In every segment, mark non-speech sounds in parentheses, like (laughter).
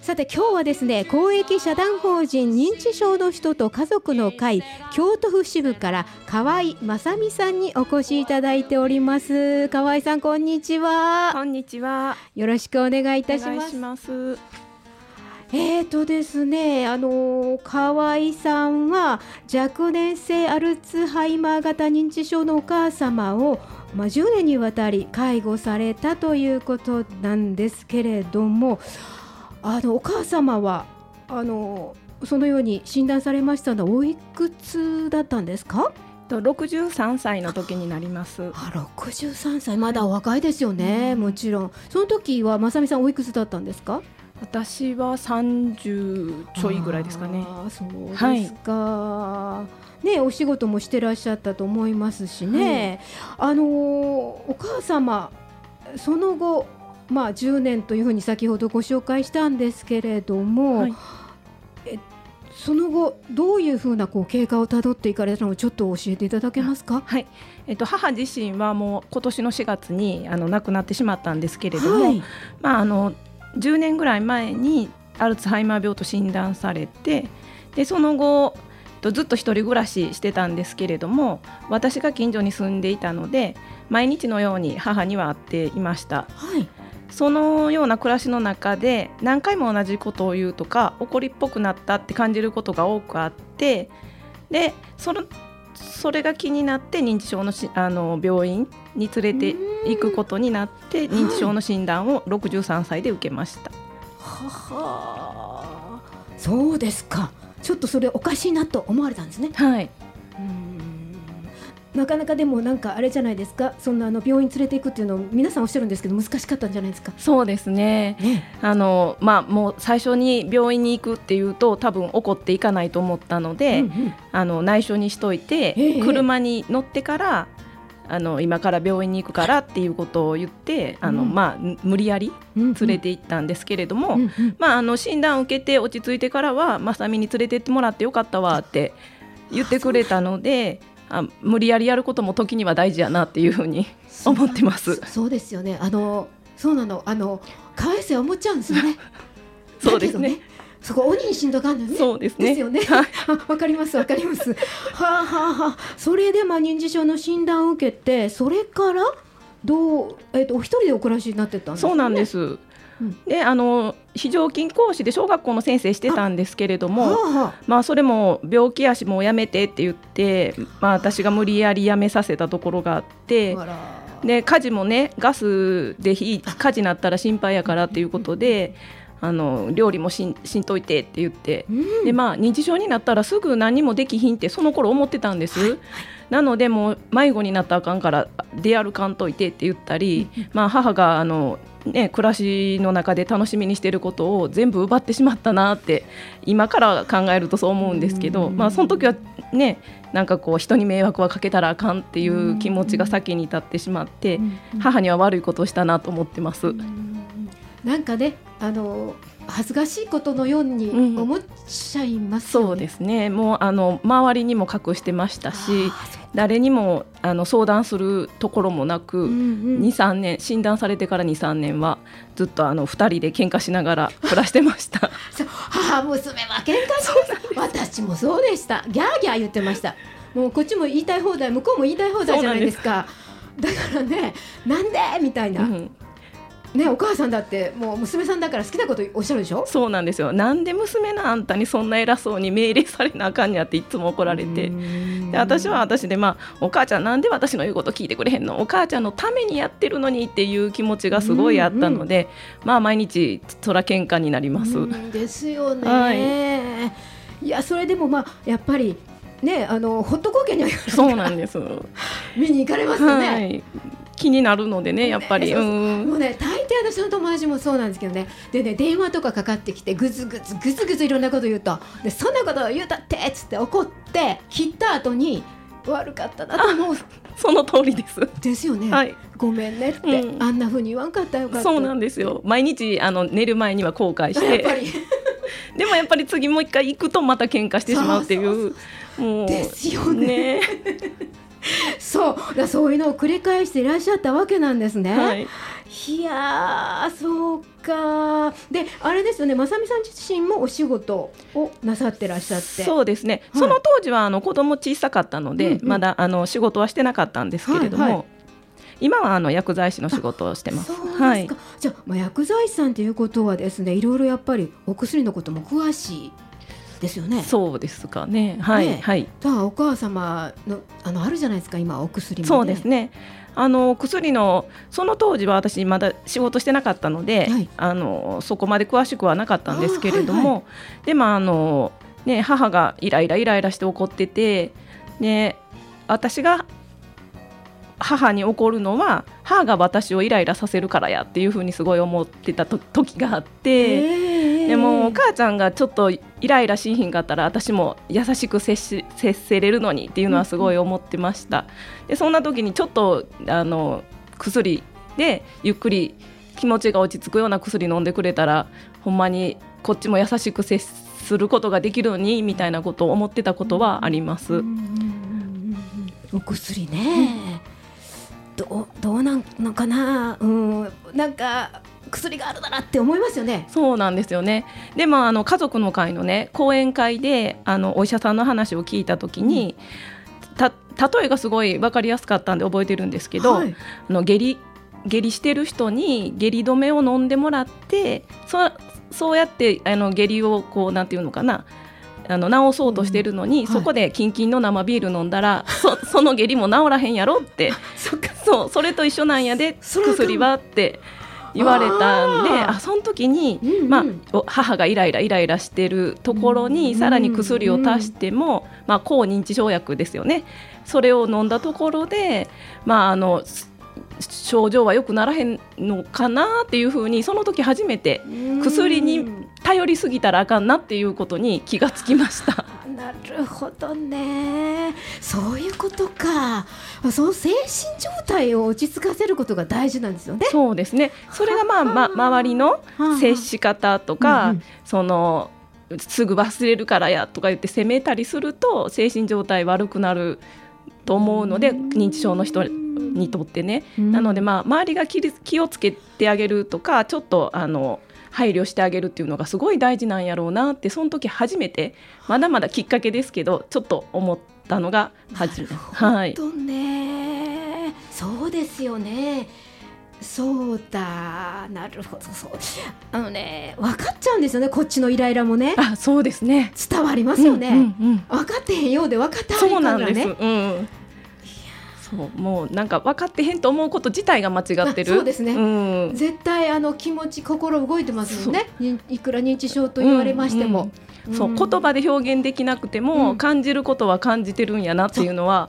さて今日はですね公益社団法人認知症の人と家族の会京都府支部から河合正美さんにお越しいただいております。河合さんこんにちは。こんにちは。よろしくお願いいたします。えーとですねあの河合さんは若年性アルツハイマー型認知症のお母様をまあ、10年にわたり介護されたということなんですけれどもあのお母様はあのそのように診断されましたのはおいくつだったんですか？と63歳の時になります。あ63歳まだお若いですよね、もちろん。その時はまさみさんおいくつだったんですか？私は30ちょいぐらいですかね。あそうですか、はい、ねお仕事もしてらっしゃったと思いますしね、はい、あのお母様その後まあ、10年というふうに先ほどご紹介したんですけれども、はい、えその後どういうふうなこう経過をたどっていかれたのをちょっと教えていただけますか？はい、えっと母自身はもう今年の4月にあの亡くなってしまったんですけれども、はい、まああの10年ぐらい前にアルツハイマー病と診断されて、でその後ずっと一人暮らししてたんですけれども私が近所に住んでいたので毎日のように母には会っていました。はいそのような暮らしの中で何回も同じことを言うとか怒りっぽくなったって感じることが多くあってでそのそれが気になって認知症のしあの病院に連れて行くことになって認知症の診断を63歳で受けました。はは。そうですか。ちょっとそれおかしいなと思われたんですね。はいなかなかでもなんかあれじゃないですか。そんなあの病院連れていくっていうのを皆さんおっしゃるんですけど難しかったんじゃないですか。そうですね、ね、あのまあもう最初に病院に行くっていうと多分怒っていかないと思ったので、うんうん、あの内緒にしといて、えー、車に乗ってからあの今から病院に行くからっていうことを言って、あの、うん、まあ、無理やり連れて行ったんですけれども、うんうん、まあ、あの診断を受けて落ち着いてからはまさみに連れてってもらってよかったわって言ってくれたのであ無理やりやることも時には大事やなっていうふうに思ってますそうですよねあのそうなのあの返せ思っちゃうんですよね (laughs) そうですねそこ鬼にしんどかんのね。そうですね。ですよね。(laughs) わかりますわかります。はあはあはあ。それでまあ認知症の診断を受けて、それからどうえっ、ー、とお一人でお暮らしになってたんです、ね、そうなんです。であの非常勤講師で小学校の先生してたんですけれども、まあ、それも病気やしもうやめてって言って、まあ、私が無理やりやめさせたところがあって。で家事もねガスで火火事になったら心配やからっていうことで、あの料理もしんしんといてって言って、うん、でまあ認知症になったらすぐ何もできひんってその頃思ってたんです。はいなのでもう迷子になったらあかんから出歩かんといてって言ったり、まあ、母があのね、暮らしの中で楽しみにしていることを全部奪ってしまったなって今から考えるとそう思うんですけど、まあ、その時はねなんかこう人に迷惑はかけたらあかんっていう気持ちが先に立ってしまって母には悪いことをしたなと思ってます。なんかねあの恥ずかしいことのように思っちゃいます、ね。うん、そうですね。もうあの周りにも隠してましたし誰にもあの相談するところもなく、うんうん、23年診断されてから23年はずっとあの2人で喧嘩しながら (laughs) 暮らしてました。(laughs) 母娘は喧嘩し私もそうでした。ギャーギャー言ってました。もうこっちも言いたい放題向こうも言いたい放題じゃないですか。だからねなんで？みたいな、うんね、お母さんだってもう娘さんだから好きなことおっしゃるでしょ？そうなんですよ。なんで娘のあんたにそんな偉そうに命令されなあかんやっていつも怒られて。で私は私で、まあ、お母ちゃんなんで私の言うこと聞いてくれへんの？お母ちゃんのためにやってるのにっていう気持ちがすごいあったので、まあ毎日そら喧嘩になります。ですよね、はい、いやそれでもまあやっぱりねあのホットコーケにはそうなんです。(laughs) 見に行かれますよね。はい気になるのでねやっぱり、ね、もうね大抵私の友達もそうなんですけどね。でね電話とかかかってきてぐずぐずぐずぐずいろんなこと言うと。でそんなこと言うたってっつって怒って切った後に悪かったなと思う。その通りです。ですよね、はい、ごめんねって、うん、あんなふうに言わんかったよかった。そうなんですよ。毎日あの寝る前には後悔して。(laughs) でもやっぱり次もう一回行くとまた喧嘩してしまうっていう。もう。ですよね (laughs) そうだそういうのを繰り返していらっしゃったわけなんですね。はい、いやそうかであれですよねまさみさん自身もお仕事をなさってらっしゃってそうですね、はい、その当時はあの子供小さかったので、うんうん、まだあの仕事はしてなかったんですけれども、はいはい今はあの薬剤師の仕事をしてます。はい。じゃあ、まあ、薬剤師さんということはですね、いろいろやっぱりお薬のことも詳しい。ですよね。そうですかね。はい、ね、はい。じゃあお母様のあのあるじゃないですか今お薬も、ね、そうですね。あの薬のその当時は私まだ仕事してなかったので、はい、あのそこまで詳しくはなかったんですけれども、はいはい、でもあのね母がイライライライラして怒ってて、ね私が母に怒るのは母が私をイライラさせるからやっていうふうにすごい思ってた時があって、でもお母ちゃんがちょっとイライラしひんかったら私も優しく接し接せれるのにっていうのはすごい思ってました。でそんな時にちょっとあの薬でゆっくり気持ちが落ち着くような薬飲んでくれたらほんまにこっちも優しく接することができるのにみたいなことを思ってたことはあります。お薬ね、どうどうなん。のかな、うん、なん。か薬があるだなって思いますよね。そうなんですよね。でもあの家族の会のね講演会であのお医者さんの話を聞いた時に、うん、た例えがすごい分かりやすかったんで覚えてるんですけど、はい、あの下痢下痢してる人に下痢止めを飲んでもらってそそうやってあの下痢をこうなんていうのかなあの治そうとしてるのに、うん。はい、そこでキンキンの生ビール飲んだらそ (laughs) その下痢も治らへんやろって。(laughs) そうそれと一緒なんやで薬はって言われたんであその時に、うんうん、まあ、母がイライライライラしてるところに、うんうん、さらに薬を足しても、まあ、抗認知症薬ですよね。それを飲んだところで、まあ、あの症状は良くならへんのかなっていうふうにその時初めて薬に頼りすぎたらあかんなっていうことに気がつきました。なるほどね。そういうことか。その精神状態を落ち着かせることが大事なんですよね。そうですね。それがまあ、ま、周りの接し方とか、そのすぐ忘れるからやとか言って責めたりすると精神状態悪くなると思うので認知症の人にとってね、なのでまあ周りが気をつけてあげるとかちょっとあの配慮してあげるっていうのがすごい大事なんやろうなってその時初めてまだまだきっかけですけどちょっと思ったのが初めて。はい、ねそうですよね。そうだ。なるほど。そう。あのね分かっちゃうんですよね。こっちのイライラもね。あそうですね。伝わりますよね、うんうんうん、分かってへんようで分かったそうなんです、うんそうもうなんか分かってへんと思うこと自体が間違ってる。そうですね、うん、絶対あの気持ち心動いてますもんねいくら認知症と言われましても、うん。うん、そう言葉で表現できなくても、感じることは感じてるんやなっていうのは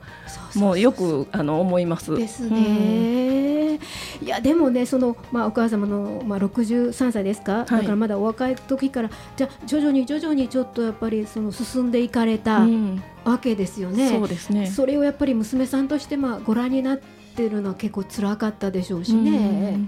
もうよくあの思います。ですね、いやでもねその、まあ、お母様の、まあ、63歳ですか、はい、だからまだお若い時からじゃ徐々に徐々にちょっとやっぱりその進んでいかれた。わけですよね。そうですね。それをやっぱり娘さんとしてまあご覧になってるのは結構辛かったでしょうしね。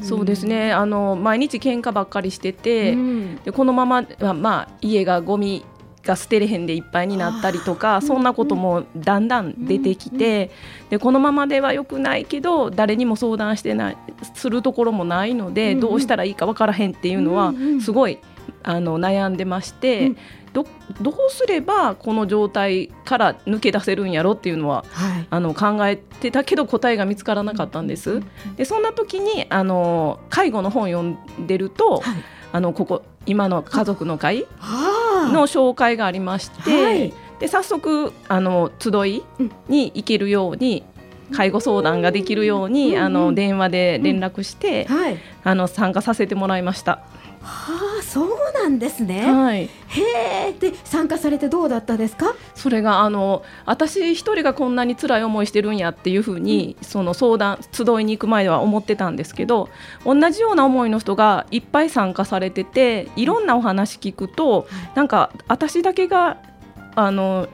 うそうですね。あの毎日喧嘩ばっかりしてて、うん、でこのままはまあ家がゴミが捨てれへんでいっぱいになったりとかそんなこともだんだん出てきて、でこのままではよくないけど誰にも相談してないするところもないので、どうしたらいいか分からへんっていうのはすごいあの悩んでまして。どどうすればこの状態から抜け出せるんやろっていうのは、はい、あの考えてたけど答えが見つからなかったんです。でそんな時にあの介護の本読んでると、はい、あのここ今の家族の会の紹介がありまして、はい、で早速あの集いに行けるように、介護相談ができるように、あの電話で連絡して、あの参加させてもらいました。はあ、そうなんですね。はい、へえ、で参加されてどうだったですか？それがあの私一人がこんなに辛い思いしてるんやっていうふうに、うん、その相談集いに行く前は思ってたんですけど、同じような思いの人がいっぱい参加されてて、いろんなお話聞くと、なんか私だけがあの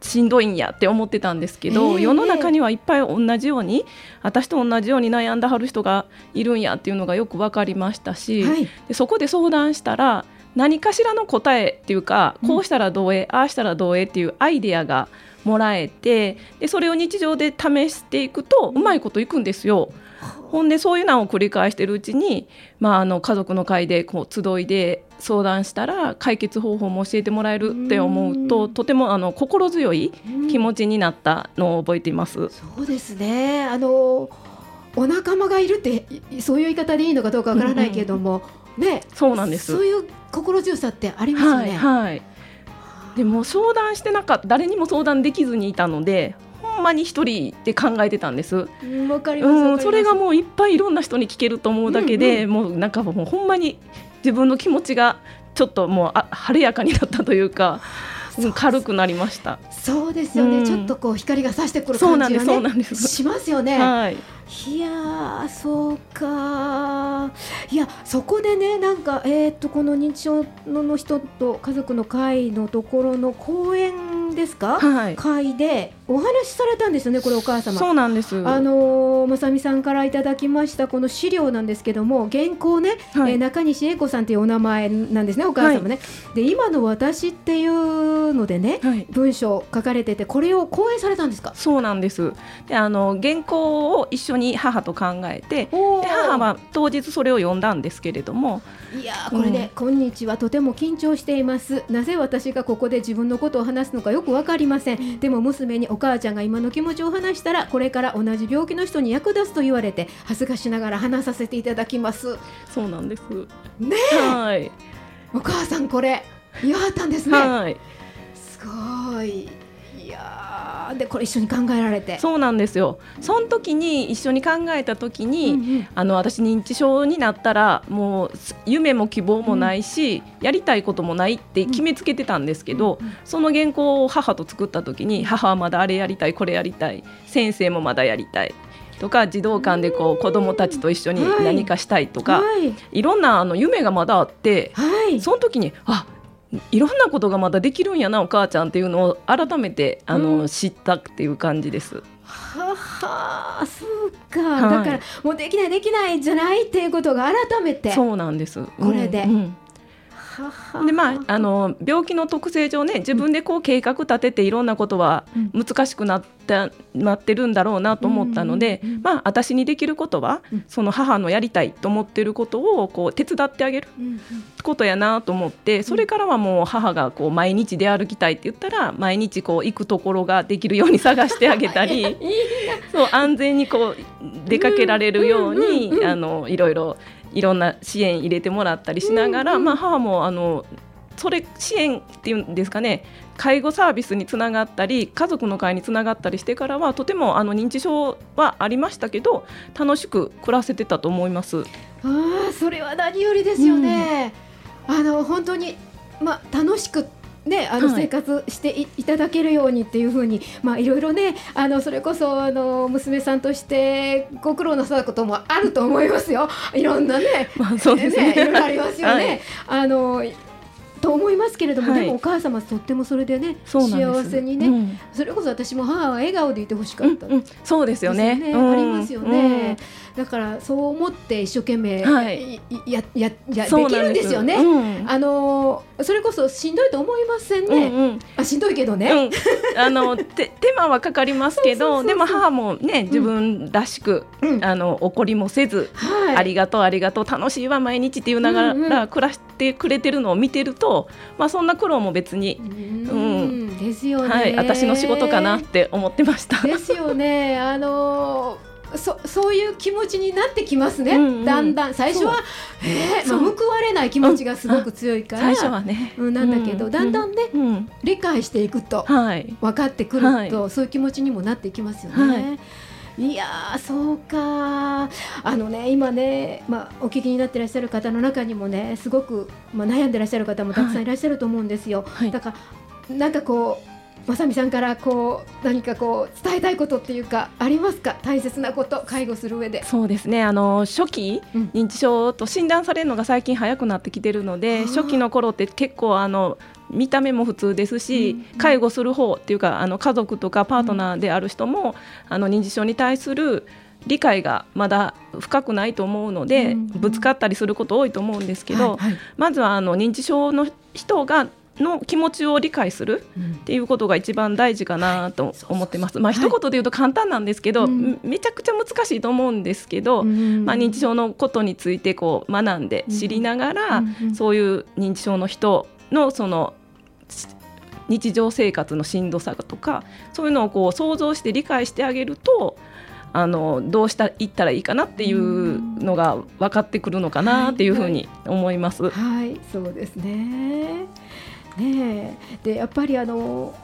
しんどいんやって思ってたんですけど、えー、世の中にはいっぱい同じように私と同じように悩んだはる人がいるんやっていうのがよく分かりましたし、はい、でそこで相談したら何かしらの答えっていうかこうしたらどうえ、うん、ああしたらどうえっていうアイデアがもらえてでそれを日常で試していくとうまいこといくんですよ。ほんでそういうのを繰り返してるうちに、まあ、あの家族の会でこう集いで相談したら解決方法も教えてもらえるって思うととてもあの心強い気持ちになったのを覚えています。そうですね。あのお仲間がいるってそういう言い方でいいのかどうかわからないけれども、うんうん、ね。そうなんです。そういう心強さってありますよね。はい、はい、でも相談してなかった誰にも相談できずにいたのでほんまに一人で考えてたんです。わ、かります、うん、それがもういっぱいいろんな人に聞けると思うだけで、もうなんかもうほんまに自分の気持ちがちょっともうあ晴れやかになったというか。軽くなりました。そうですよね、うん、ちょっとこう光が差してくる感じが、ね、しますよね。はい。いやそうかいやそこでねなんかえー、っとこの認知症の人と家族の会のところの講演ですか、はい、会でお話しされたんですよねこれお母様。そうなんです。あのまさみさんからいただきましたこの資料なんですけども原稿ね、はい、えー、中西英子さんというお名前なんですねお母様ね、はい、で今の私っていうのでね、文章書かれててこれを講演されたんですか？そうなんです。であの原稿を一緒に母と考えてで母は当日それを読んだんですけれどもいやこれで、うん、こんにちは。とても緊張しています。なぜ私がここで自分のことを話すのかよく分かりません。でも娘にお母ちゃんが今の気持ちを話したらこれから同じ病気の人に役立つと言われて恥ずかしながら話させていただきます。そうなんです。ねはい。お母さんこれ言わはったんですね。はい。すごいでこれ一緒に考えられて。そうなんですよ。その時に一緒に考えた時に、うんうん、あの私認知症になったらもう夢も希望もないし、うん、やりたいこともないって決めつけてたんですけど、うんうん、その原稿を母と作った時に母はまだあれやりたいこれやりたい先生もまだやりたいとか児童館でこう子どもたちと一緒に何かしたいとか、はい、いろんなあの夢がまだあって、はい、その時にあいろんなことがまだできるんやなお母ちゃんっていうのを改めてあの、うん、知ったっていう感じです。ははそうか、はい、だからもうできないできないじゃないっていうことが改めて。そうなんです。これで、うんうん (laughs) でまあ、(laughs) あの病気の特性上ね自分でこう計画立てていろんなことは難しくなってなってるんだろうなと思ったので、まあ、私にできることは、その母のやりたいと思ってることをこう手伝ってあげることやなと思ってそれからはもう母がこう毎日出歩きたいって言ったら毎日こう行くところができるように探してあげたり (laughs) そう安全にこう出かけられるように、あのいろいろ。いろんな支援入れてもらったりしながら、うんうん、まあ、母もあのそれ支援っていうんですかね介護サービスにつながったり家族の会につながったりしてからはとてもあの認知症はありましたけど楽しく暮らせてたと思います。あそれは何よりですよね。うん、あの本当にまあ楽しくね、あの生活していただけるようにっていうふうに、まあ、いろいろねあのそれこそあの娘さんとしてご苦労なさったこともあると思いますよ。いろんなね,、まあそうですね。ねいろいろありますよね。はい、あのと思いますけれども、はい、でもお母様とってもそれでね幸せにね、うん、それこそ私も母は笑顔でいてほしかった、うんうん、そうですよね、ね、ありますよね、だからそう思って一生懸命、はい、やややできるんですよね、うん、あのそれこそしんどいと思いませんね、うんうん、あしんどいけどね、うん、あの (laughs) 手手間はかかりますけどでも母もね自分らしく、うん、あの怒りもせず、はい、ありがとうありがとう楽しいわ毎日って言いながら暮らしてくれてるのを見てると、まあそんな苦労も別に、うん。ですよね、はい、私の仕事かなって思ってました。ですよね。あのーそそういう気持ちになってきますね、うんうん、だんだん。最初は、えーまあ、報われない気持ちがすごく強いから、最初はね、うん、なんだけど、うん、だんだんね、うん、理解していくと、はい、分かってくると、はい、そういう気持ちにもなっていきますよね。はい。いやそうかあのね今ね、まあ、お聞きになってらっしゃる方の中にもねすごく、まあ、悩んでらっしゃる方もたくさんいらっしゃると思うんですよ。はい、だからなんかこうまさみさんからこう何かこう伝えたいことっていうかありますか？大切なこと介護する上で。そうですね。あの初期、うん、認知症と診断されるのが最近早くなってきてるので初期の頃って結構あの見た目も普通ですし、うん介護する方っていうかあの家族とかパートナーである人も、うん、あの認知症に対する理解がまだ深くないと思うので、うん。ぶつかったりすること多いと思うんですけど、はいはい、まずはあの認知症の人がの気持ちを理解するっていうことが一番大事かなと思ってます。まあ一言で言うと簡単なんですけど、めちゃくちゃ難しいと思うんですけど、まあ認知症のことについてこう学んで知りながら、そういう認知症の人のその日常生活のしんどさとかそういうのをこう想像して理解してあげるとあのどうしたいったらいいかなっていうのが分かってくるのかなっていうふうに思います。はい、はい、そうですね。ねでやっぱりあの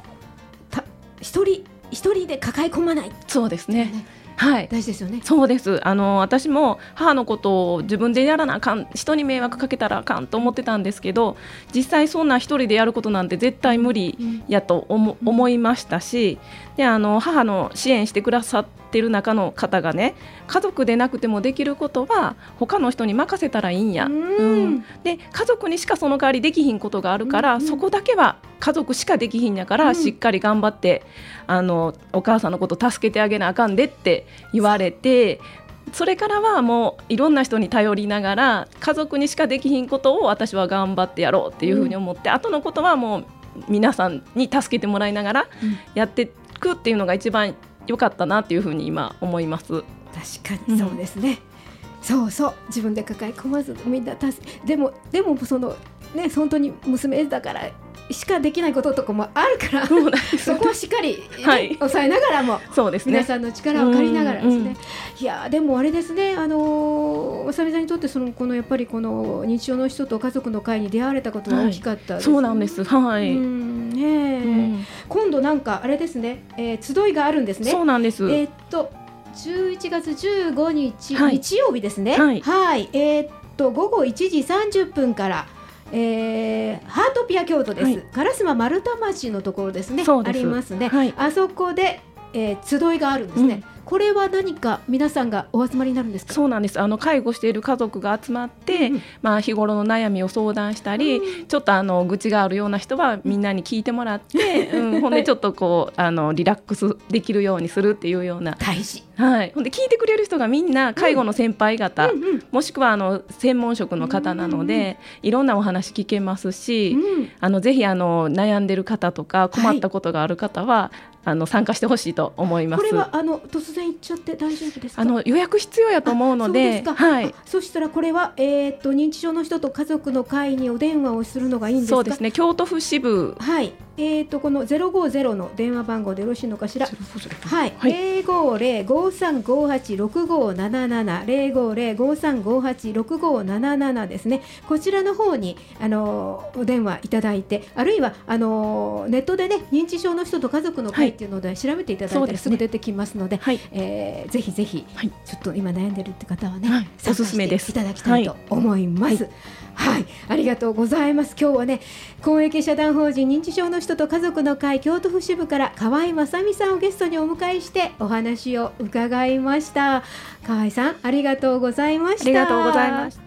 た一人一人で抱え込まない、そうですね。はい、大事ですよね。そうです。あの私も母のことを自分でやらなあかん、人に迷惑かけたらあかんと思ってたんですけど、実際そんな一人でやることなんて絶対無理やと思,、思いましたし、であの母の支援してくださってる中の方がね、家族でなくてもできることは他の人に任せたらいいんや。うん、で家族にしかその代わりできひんことがあるから、そこだけは家族しかできひんやから、しっかり頑張ってあのお母さんのこと助けてあげなあかんでって言われてそれからはもういろんな人に頼りながら家族にしかできひんことを私は頑張ってやろうっていうふうに思って、うん、後のことはもう皆さんに助けてもらいながらやっていくっていうのが一番良かったなっていうふうに今思います。確かにそうですね、うん、そうそう。自分で抱え込まずみんな助でもでもそのね本当に娘だからしかできないこととかもあるからそこはしっかり、はい、抑えながらもそうです、ね、皆さんの力を借りながらですね、うんうん、いやでもあれですねあのわさびさんにとってそのこのやっぱりこの認知症の人と家族の会に出会われたことが大きかったねはい、そうなんです。はい、ね、うん、今度なんかあれですね、えー、集いがあるんですね。そうなんです。えー、っと11月15日、はい、日曜日ですね。はい、はい、えー、っと午後1時30分からえー、ハートピア京都です、烏丸丸太町のところですね。ありますね、はい、あそこで、えー、集いがあるんですね、うんこれは何か皆さんがお集まりになるんですか？そうなんです。あの介護している家族が集まって、うん、まあ、日頃の悩みを相談したり、うん、ちょっとあの愚痴があるような人はみんなに聞いてもらって、(laughs) うん、ほんでちょっとこうあのリラックスできるようにするっていうような。大事、はい、ほんで聞いてくれる人がみんな介護の先輩方、うん、もしくはあの専門職の方なので、いろんなお話聞けますし、あのぜひあの悩んでる方とか困ったことがある方は、はいあの参加してほしいと思います。これはあの突然行っちゃって大丈夫ですあの予約必要やと思うので、はい。そしたらこれはえっ、と認知症の人と家族の会にお電話をするのがいいんですそうですね。京都府支部はいえーと、このゼロ五ゼロの電話番号でよろしいのかしら？はい、零五零五三五八六五七七。零五零五三五八六五七七ですね。こちらの方にあのお電話いただいて、あるいはあのネットでね認知症の人と家族の会っていうので調べていただいたらすぐ出てきますので、はい、えー、ぜひぜひ、はい、ちょっと今悩んでるって方はね、はい、おすすめです。いただきたいと思います。はいはい、ありがとうございます。今日はね、公益社団法人認知症の人と家族の会京都府支部から河合正美さんをゲストにお迎えしてお話を伺いました。河合さん、ありがとうございました。ありがとうございました。